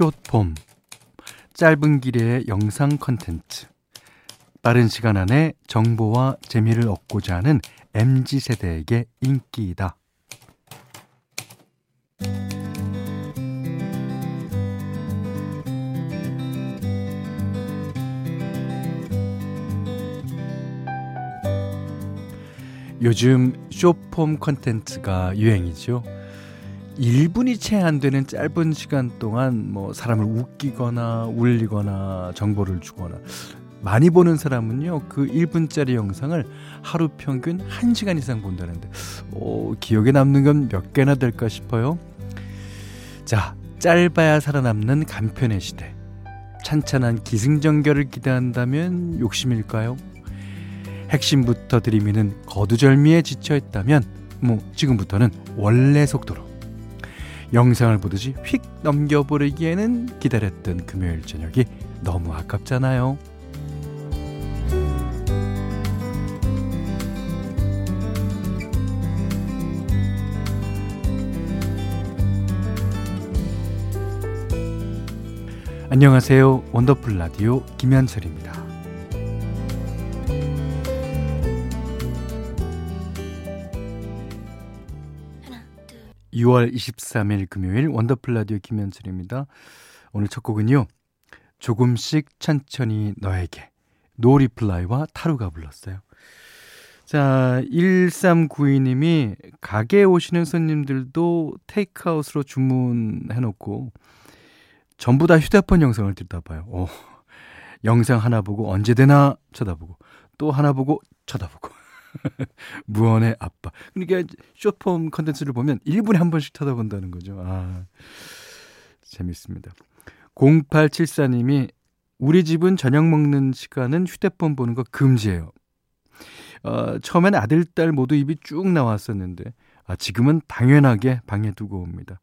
숏폼 짧은 길의 영상 컨텐츠 빠른 시간 안에 정보와 재미를 얻고자 하는 MZ세대에게 인기이다. 요즘 쇼폼 컨텐츠가 유행이죠. 1분이 채 안 되는 짧은 시간 동안 뭐 사람을 웃기거나 울리거나 정보를 주거나 많이 보는 사람은요 그 1분짜리 영상을 하루 평균 1시간 이상 본다는데 오, 기억에 남는 건 몇 개나 될까 싶어요? 자 짧아야 살아남는 간편의 시대. 찬찬한 기승전결을 기대한다면 욕심일까요? 핵심부터 들이미는 거두절미에 지쳐있다면 뭐 지금부터는 원래 속도로 영상을 보듯이 휙 넘겨버리기에는 기다렸던 금요일 저녁이 너무 아깝잖아요. 안녕하세요. 원더풀 라디오 김현철입니다. 6월 23일 금요일 원더풀 라디오 김현철입니다. 오늘 첫 곡은요. 조금씩 천천히 너에게 노리플라이와 타루가 불렀어요. 자, 1392님이 가게에 오시는 손님들도 테이크아웃으로 주문해놓고 전부 다 휴대폰 영상을 듣다 봐요. 오, 영상 하나 보고 언제 되나 쳐다보고 또 하나 보고 쳐다보고 무언의 아빠. 그러니까 쇼폼 컨텐츠를 보면 1분에 한 번씩 쳐다본다는 거죠. 아, 재밌습니다. 0874님이 우리 집은 저녁 먹는 시간은 휴대폰 보는 거 금지예요. 어, 처음엔 아들, 딸 모두 입이 쭉 나왔었는데, 아, 지금은 당연하게 방에 두고 옵니다.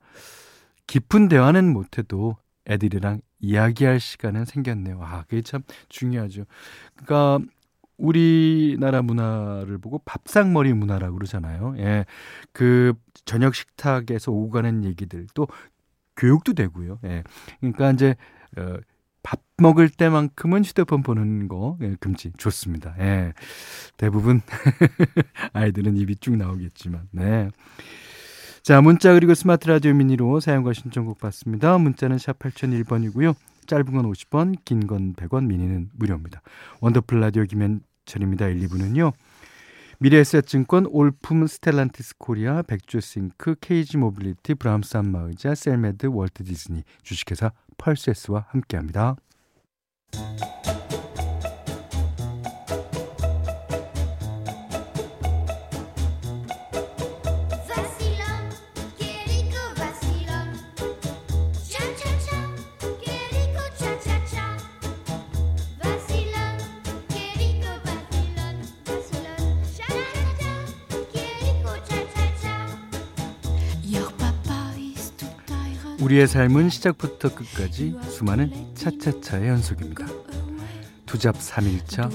깊은 대화는 못해도 애들이랑 이야기할 시간은 생겼네요. 아, 그게 참 중요하죠. 그러니까 우리나라 문화를 보고 밥상머리 문화라고 그러잖아요. 예. 그 저녁 식탁에서 오고 가는 얘기들 또 교육도 되고요. 예. 그러니까 이제 어, 밥 먹을 때만큼은 휴대폰 보는 거 예, 금지 좋습니다. 예. 대부분 아이들은 입이 쭉 나오겠지만. 네. 자, 문자 그리고 스마트 라디오 미니로 사용과 신청곡 받습니다. 문자는 샵 8001번이고요. 짧은 건 50원, 긴 건 100원, 미니는 무료입니다. 원더풀 라디오 김현철입니다. 1, 2부는요. 미래에셋증권, 올품 스텔란티스 코리아, 백조싱크, 케이지 모빌리티, 브람스 안마의자, 셀메드, 월트 디즈니, 주식회사 펄세스와 함께합니다. 우리의 삶은 시작부터 끝까지 수많은 차차차의 연속입니다. 투잡 3일차,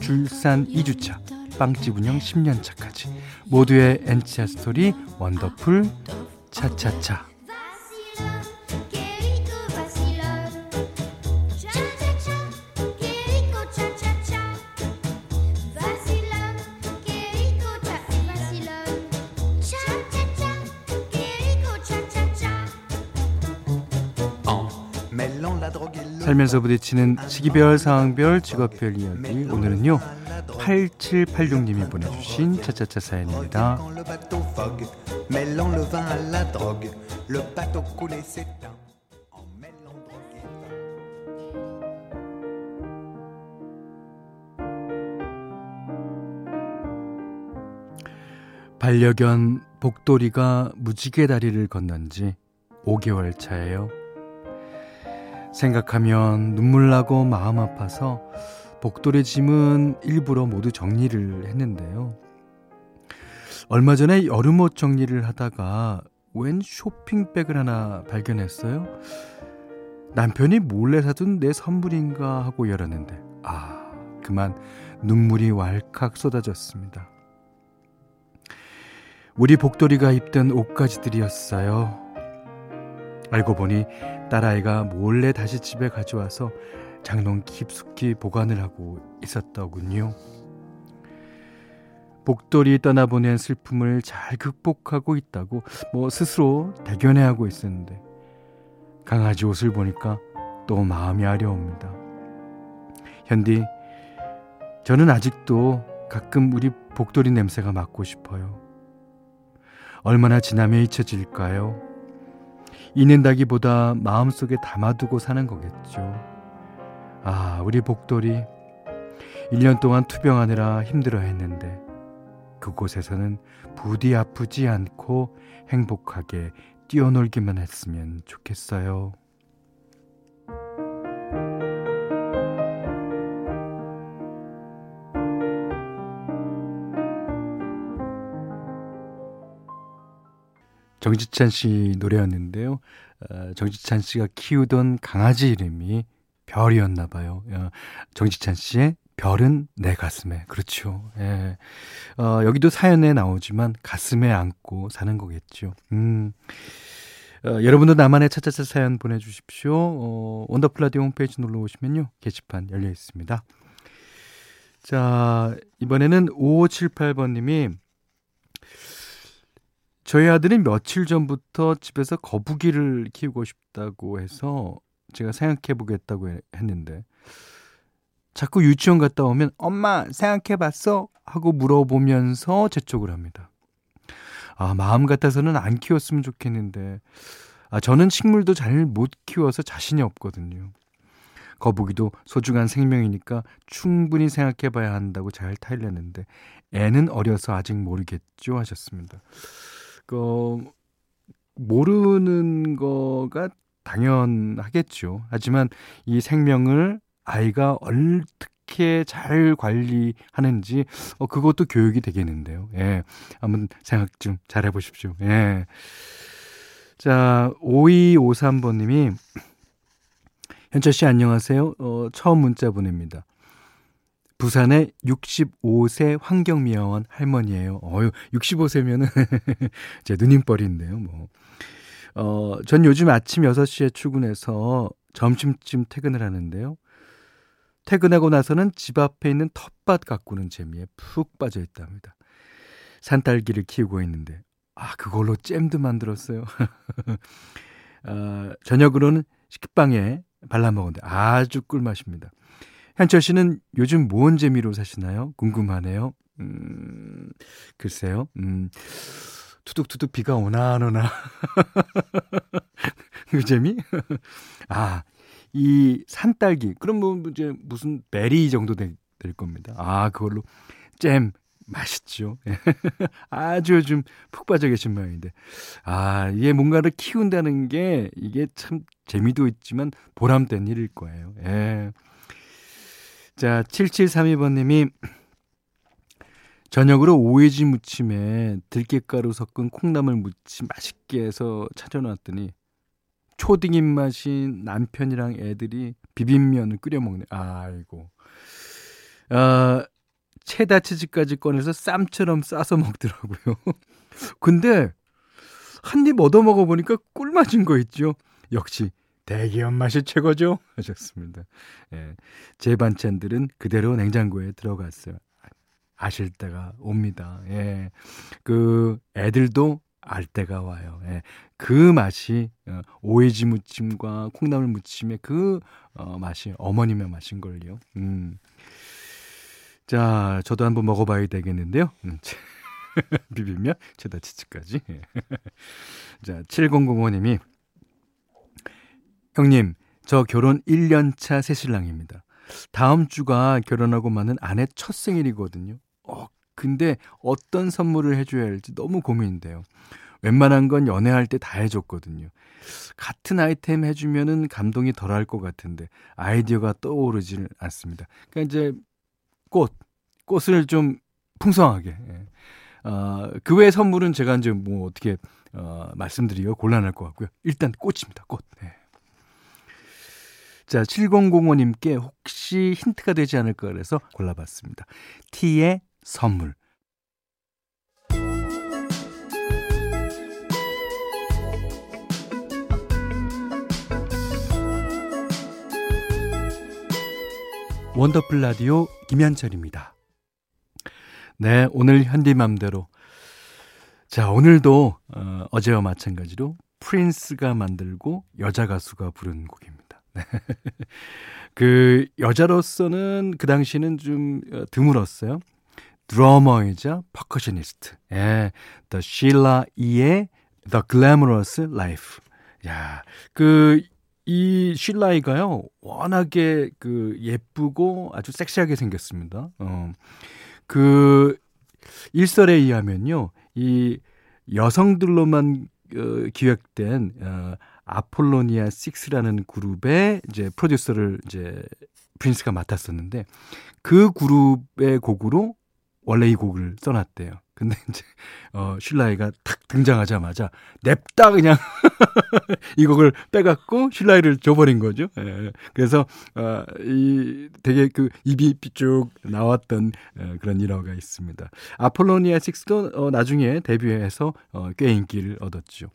줄산 2주차, 빵집 운영 10년차까지 모두의 엔치아 스토리 원더풀 차차차 살면서 부딪히는 시기별, 상황별, 직업별 이야기. 오늘은요, 8786님이 보내주신 차차차 사연입니다. 반려견 복돌이가 무지개 다리를 건넌 지 5개월 차예요. 생각하면 눈물 나고 마음 아파서 복돌의 짐은 일부러 모두 정리를 했는데요. 얼마 전에 여름옷 정리를 하다가 웬 쇼핑백을 하나 발견했어요. 남편이 몰래 사둔 내 선물인가 하고 열었는데, 아, 그만 눈물이 왈칵 쏟아졌습니다. 우리 복돌이가 입던 옷가지들이었어요. 알고 보니 딸아이가 몰래 다시 집에 가져와서 장롱 깊숙이 보관을 하고 있었더군요. 복돌이 떠나보낸 슬픔을 잘 극복하고 있다고 뭐 스스로 대견해하고 있었는데 강아지 옷을 보니까 또 마음이 아려옵니다. 현디, 저는 아직도 가끔 우리 복돌이 냄새가 맡고 싶어요. 얼마나 지나면 잊혀질까요? 잊는다기보다 마음속에 담아두고 사는 거겠죠. 아, 우리 복돌이 1년 동안 투병하느라 힘들어 했는데 그곳에서는 부디 아프지 않고 행복하게 뛰어놀기만 했으면 좋겠어요. 정지찬 씨 노래였는데요. 어, 정지찬 씨가 키우던 강아지 이름이 별이었나 봐요. 어, 정지찬 씨의 별은 내 가슴에. 그렇죠. 예. 어, 여기도 사연에 나오지만 가슴에 안고 사는 거겠죠. 음. 어, 여러분도 나만의 차차차 사연 보내주십시오. 어, 원더풀 라디오 홈페이지 눌러 오시면요. 게시판 열려 있습니다. 자, 이번에는 5578번님이 저희 아들이 며칠 전부터 집에서 거북이를 키우고 싶다고 해서 제가 생각해 보겠다고 했는데 자꾸 유치원 갔다 오면 엄마 생각해 봤어? 하고 물어보면서 재촉을 합니다. 아, 마음 같아서는 안 키웠으면 좋겠는데 아, 저는 식물도 잘 못 키워서 자신이 없거든요. 거북이도 소중한 생명이니까 충분히 생각해 봐야 한다고 잘 타일렸는데 애는 어려서 아직 모르겠죠 하셨습니다. 그 모르는 거가 당연하겠죠. 하지만 이 생명을 아이가 어떻게 잘 관리하는지 어 그것도 교육이 되겠는데요. 예. 한번 생각 좀 잘 해 보십시오. 예. 자, 5253번 님이 현철 씨 안녕하세요. 어, 처음 문자 보냅니다. 부산의 65세 환경미화원 할머니예요. 어유 65세면은 제 누님뻘인데요, 뭐. 어, 전 요즘 아침 6시에 출근해서 점심쯤 퇴근을 하는데요. 퇴근하고 나서는 집 앞에 있는 텃밭 가꾸는 재미에 푹 빠져 있답니다. 산딸기를 키우고 있는데, 아, 그걸로 잼도 만들었어요. 어, 저녁으로는 식빵에 발라 먹었는데 아주 꿀맛입니다. 현철 씨는 요즘 무언 재미로 사시나요? 궁금하네요. 음, 글쎄요. 음, 투둑투둑 비가 오나 안 오나. 그 재미? 아, 이 산딸기. 그럼 뭐 이제 무슨 베리 정도 되, 될 겁니다. 아, 그걸로 잼 맛있죠. 아주 요즘 푹 빠져 계신 모양인데. 아, 이게 뭔가를 키운다는 게 이게 참 재미도 있지만 보람된 일일 거예요. 예. 자, 7732번님이 저녁으로 오해지 무침에 들깨가루 섞은 콩나물 무침 맛있게 해서 차려놨더니 초딩 입맛인 남편이랑 애들이 비빔면을 끓여 먹네. 아이고. 아, 체다 치즈까지 꺼내서 쌈처럼 싸서 먹더라고요. 근데 한 입 얻어 먹어 보니까 꿀맛인 거 있죠. 역시 대기업 맛이 최고죠. 하셨습니다. 예. 제 반찬들은 그대로 냉장고에 들어갔어요. 아실 때가 옵니다. 예. 그 애들도 알 때가 와요. 예. 그 맛이 어, 오이지 무침과 콩나물 무침의 그 어, 맛이 어머님의 맛인 걸요. 음. 자, 저도 한번 먹어봐야 되겠는데요. 음. 비빔면, 체다 치즈까지. 예. 자, 7005님이 형님, 저 결혼 1년차 새신랑입니다. 다음 주가 결혼하고 많은 아내 첫 생일이거든요. 어, 근데 어떤 선물을 해줘야 할지 너무 고민인데요. 웬만한 건 연애할 때 다 해줬거든요. 같은 아이템 해주면은 감동이 덜할 것 같은데 아이디어가 떠오르질 않습니다. 그러니까 이제 꽃, 꽃을 좀 풍성하게. 예. 어, 그 외의 선물은 제가 이제 뭐 어떻게 어, 말씀드리기가 곤란할 것 같고요. 일단 꽃입니다. 꽃. 예. 자, 7005님께 혹시 힌트가 되지 않을까 그래서 골라봤습니다. T의 선물. 원더풀 라디오 김현철입니다. 네, 오늘 현디맘대로. 자, 오늘도 어, 어제와 마찬가지로 프린스가 만들고 여자 가수가 부른 곡입니다. 네. 그 여자로서는 그 당시는 좀 어, 드물었어요. 드러머이자 퍼커셔니스트. 예. The Sheila E의 The Glamorous Life. 야, 그, 이 쉴라이가요, 워낙에 그 예쁘고 아주 섹시하게 생겼습니다. 어, 그, 일설에 의하면요, 이 여성들로만 어, 기획된 어, 아폴로니아 6라는 그룹의 이제 프로듀서를 이제 프린스가 맡았었는데 그 그룹의 곡으로 원래 이 곡을 써놨대요. 근데 이제 어 슐라이가 탁 등장하자마자 냅다 그냥 이 곡을 빼갖고 슐라이를 줘버린 거죠. 예. 그래서 어이 되게 그 입이 삐쭉 나왔던 어, 그런 일화가 있습니다. 아폴로니아 6도 어, 나중에 데뷔해서 어, 꽤 인기를 얻었죠.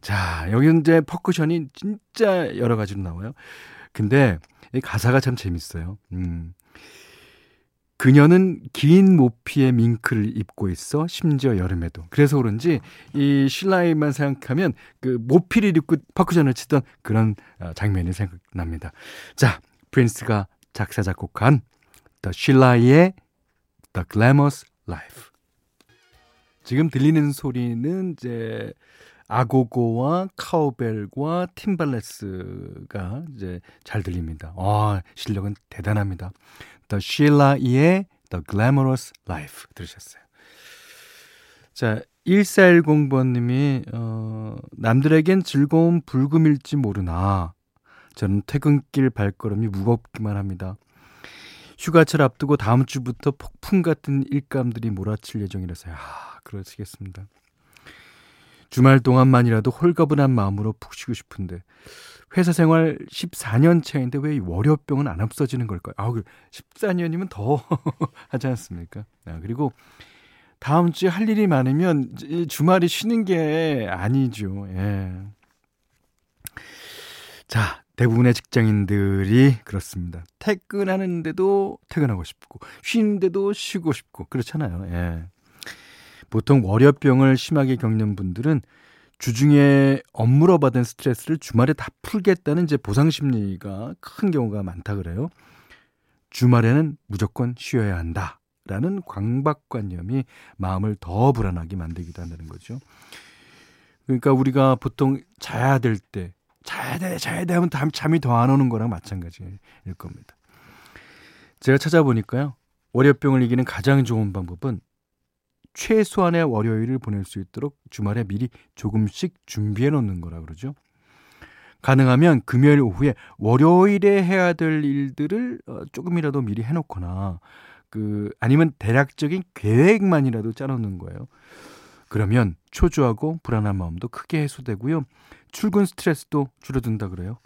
자 여기 이제 퍼쿠션이 진짜 여러 가지로 나와요. 근데 이 가사가 참 재밌어요. 음. 그녀는 긴 모피의 밍크를 입고 있어 심지어 여름에도 그래서 그런지 이 신라이만 생각하면 그 모피를 입고 파쿠션을 치던 그런 어, 장면이 생각납니다. 자 프린스가 작사 작곡한 The 신라이의 The Glamorous Life 지금 들리는 소리는 이제 아고고와 카우벨과 팀발레스가 이제 잘 들립니다. 아, 실력은 대단합니다. The Sheila의 The Glamorous Life 들으셨어요. 자, 1410번님이, 어, 남들에겐 즐거운 불금일지 모르나, 저는 퇴근길 발걸음이 무겁기만 합니다. 휴가철 앞두고 다음 주부터 폭풍 같은 일감들이 몰아칠 예정이라서요. 아, 그러시겠습니다. 주말 동안만이라도 홀가분한 마음으로 푹 쉬고 싶은데 회사 생활 14년 차인데 왜 월요병은 안 없어지는 걸까요? 아, 14년이면 그더 하지 않습니까? 아, 그리고 다음 주에 할 일이 많으면 주말이 쉬는 게 아니죠. 예. 자, 대부분의 직장인들이 그렇습니다. 퇴근하는데도 퇴근하고 싶고, 쉬는데도 쉬고 싶고, 그렇잖아요. 예. 보통 월요병을 심하게 겪는 분들은 주중에 업무로 받은 스트레스를 주말에 다 풀겠다는 이제 보상 심리가 큰 경우가 많다 그래요. 주말에는 무조건 쉬어야 한다. 라는 광박관념이 마음을 더 불안하게 만들기도 한다는 거죠. 그러니까 우리가 보통 자야 될 때, 자야 돼, 자야 돼 하면 잠이 더 안 오는 거랑 마찬가지일 겁니다. 제가 찾아보니까요. 월요병을 이기는 가장 좋은 방법은 최소한의 월요일을 보낼 수 있도록 주말에 미리 조금씩 준비해 놓는 거라 그러죠. 가능하면 금요일 오후에 월요일에 해야 될 일들을 어, 조금이라도 미리 해놓거나 그 아니면 대략적인 계획만이라도 짜놓는 거예요. 그러면 초조하고 불안한 마음도 크게 해소되고요. 출근 스트레스도 줄어든다 그래요.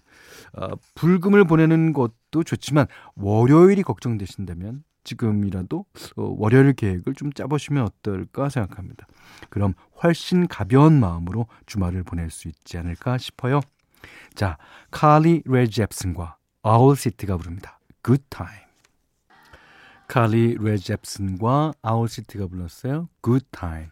어, 불금을 보내는 것도 좋지만 월요일이 걱정되신다면 지금이라도 어, 월요일 계획을 좀 짜보시면 어떨까 생각합니다. 그럼 훨씬 가벼운 마음으로 주말을 보낼 수 있지 않을까 싶어요. 자, 칼리 레 잽슨과 아울 시티가 부릅니다. Good Time. 칼리 레 잽슨과 아울 시티가 불렀어요. Good Time.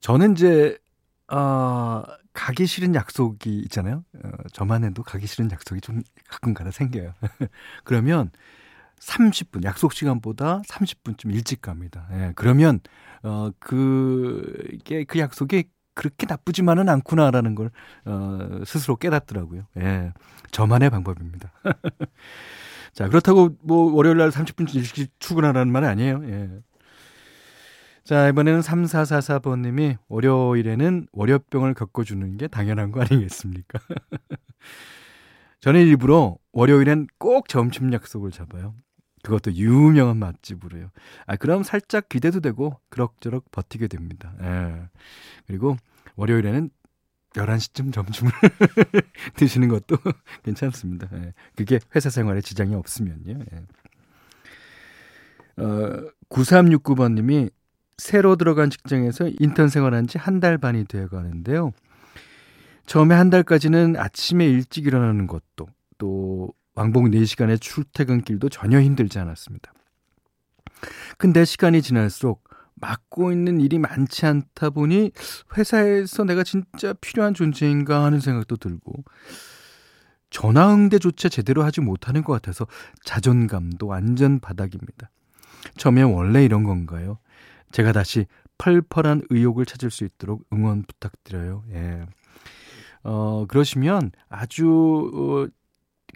저는 이제 아 어, 가기 싫은 약속이 있잖아요. 어, 저만 해도 가기 싫은 약속이 좀 가끔 가다 생겨요. 그러면 30분 약속 시간보다 30분쯤 일찍 갑니다. 예, 그러면 어 그게 그 약속이 그렇게 나쁘지만은 않구나라는 걸 어, 스스로 깨닫더라고요. 예. 저만의 방법입니다. 자, 그렇다고 뭐 월요일 날 30분 일찍 출근하라는 말은 아니에요. 예. 자, 이번에는 3444번 님이 월요일에는 월요병을 겪어주는 게 당연한 거 아니겠습니까? 저는 일부러 월요일엔 꼭 점심 약속을 잡아요. 그것도 유명한 맛집으로요. 아, 그럼 살짝 기대도 되고, 그럭저럭 버티게 됩니다. 예. 그리고 월요일에는 11시쯤 점심을 드시는 것도 괜찮습니다. 예. 그게 회사 생활에 지장이 없으면요. 예. 어, 9369번님이 새로 들어간 직장에서 인턴 생활한 지 한 달 반이 되어 가는데요. 처음에 한 달까지는 아침에 일찍 일어나는 것도 또 왕복 4시간의 출퇴근길도 전혀 힘들지 않았습니다. 근데 시간이 지날수록 맡고 있는 일이 많지 않다 보니 회사에서 내가 진짜 필요한 존재인가 하는 생각도 들고 전화 응대조차 제대로 하지 못하는 것 같아서 자존감도 완전 바닥입니다. 처음에 원래 이런 건가요? 제가 다시 펄펄한 의욕을 찾을 수 있도록 응원 부탁드려요. 예. 어, 그러시면 아주 어,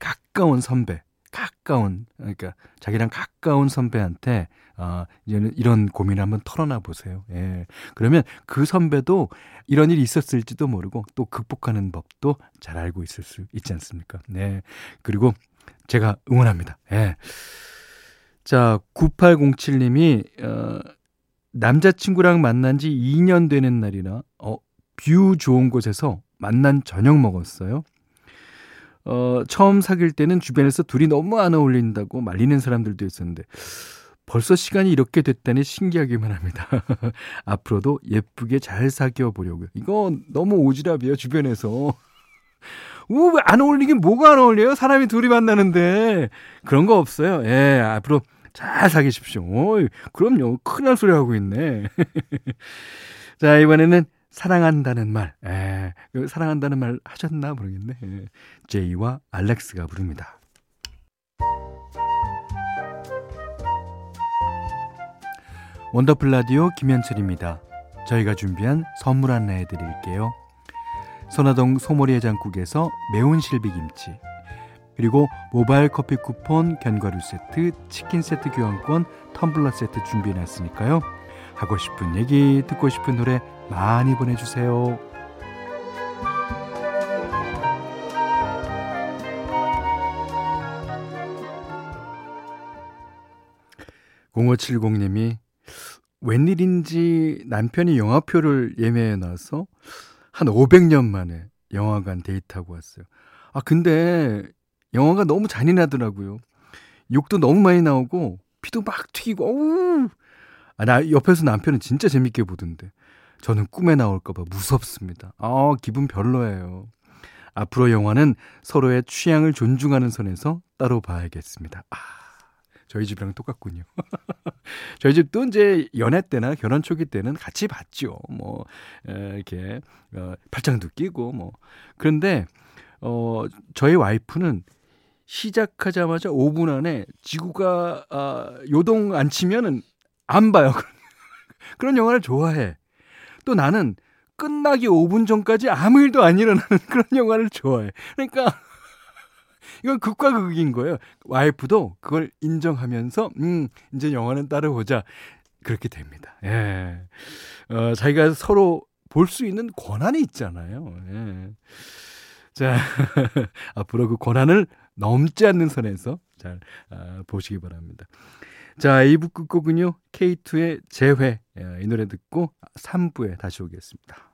가까운 선배, 가까운, 그러니까 자기랑 가까운 선배한테 아, 이제는 이런 고민을 한번 털어놔 보세요. 예. 그러면 그 선배도 이런 일이 있었을지도 모르고 또 극복하는 법도 잘 알고 있을 수 있지 않습니까? 네. 그리고 제가 응원합니다. 예. 자, 9807님이, 어, 남자친구랑 만난 지 2년 되는 날이나, 어, 뷰 좋은 곳에서 만난 저녁 먹었어요. 어, 처음 사귈 때는 주변에서 둘이 너무 안 어울린다고 말리는 사람들도 있었는데, 벌써 시간이 이렇게 됐다니 신기하기만 합니다. 앞으로도 예쁘게 잘 사귀어 보려고요. 이거 너무 오지랖이에요, 주변에서. 우, 안 어울리긴 뭐가 안 어울려요? 사람이 둘이 만나는데. 그런 거 없어요. 예, 앞으로 잘 사귀십시오. 어이, 그럼요. 큰일 날 소리 하고 있네. 자, 이번에는 사랑한다는 말. 예, 그 사랑한다는 말 하셨나 모르겠네. 예, 제이와 알렉스가 부릅니다. 원더풀 라디오 김현철입니다. 저희가 준비한 선물 하나 해드릴게요. 선화동 소머리 해장국에서 매운 실비김치 그리고 모바일 커피 쿠폰, 견과류 세트, 치킨 세트 교환권, 텀블러 세트 준비해놨으니까요. 하고 싶은 얘기, 듣고 싶은 노래 많이 보내주세요. 0570님이 웬일인지 남편이 영화표를 예매해 놔서 한 500년 만에 영화관 데이트하고 왔어요. 아, 근데 영화가 너무 잔인하더라고요. 욕도 너무 많이 나오고 피도 막 튀기고 어우. 아, 나 옆에서 남편은 진짜 재밌게 보던데. 저는 꿈에 나올까봐 무섭습니다. 아, 기분 별로예요. 앞으로 영화는 서로의 취향을 존중하는 선에서 따로 봐야겠습니다. 아. 저희 집이랑 똑같군요. 저희 집도 이제 연애 때나 결혼 초기 때는 같이 봤죠. 뭐, 이렇게, 어, 팔짱도 끼고, 뭐. 그런데, 어, 저희 와이프는 시작하자마자 5분 안에 지구가, 아, 요동 안 치면은 안 봐요. 그런 영화를 좋아해. 또 나는 끝나기 5분 전까지 아무 일도 안 일어나는 그런 영화를 좋아해. 그러니까, 이건 극과 극인 거예요. 와이프도 그걸 인정하면서 음 이제 영화는 따라보자 그렇게 됩니다. 예. 어, 자기가 서로 볼 수 있는 권한이 있잖아요. 예. 자 앞으로 그 권한을 넘지 않는 선에서 잘 아, 보시기 바랍니다. 자, 2부 끝곡은요. K2의 재회 예, 이 노래 듣고 3부에 다시 오겠습니다.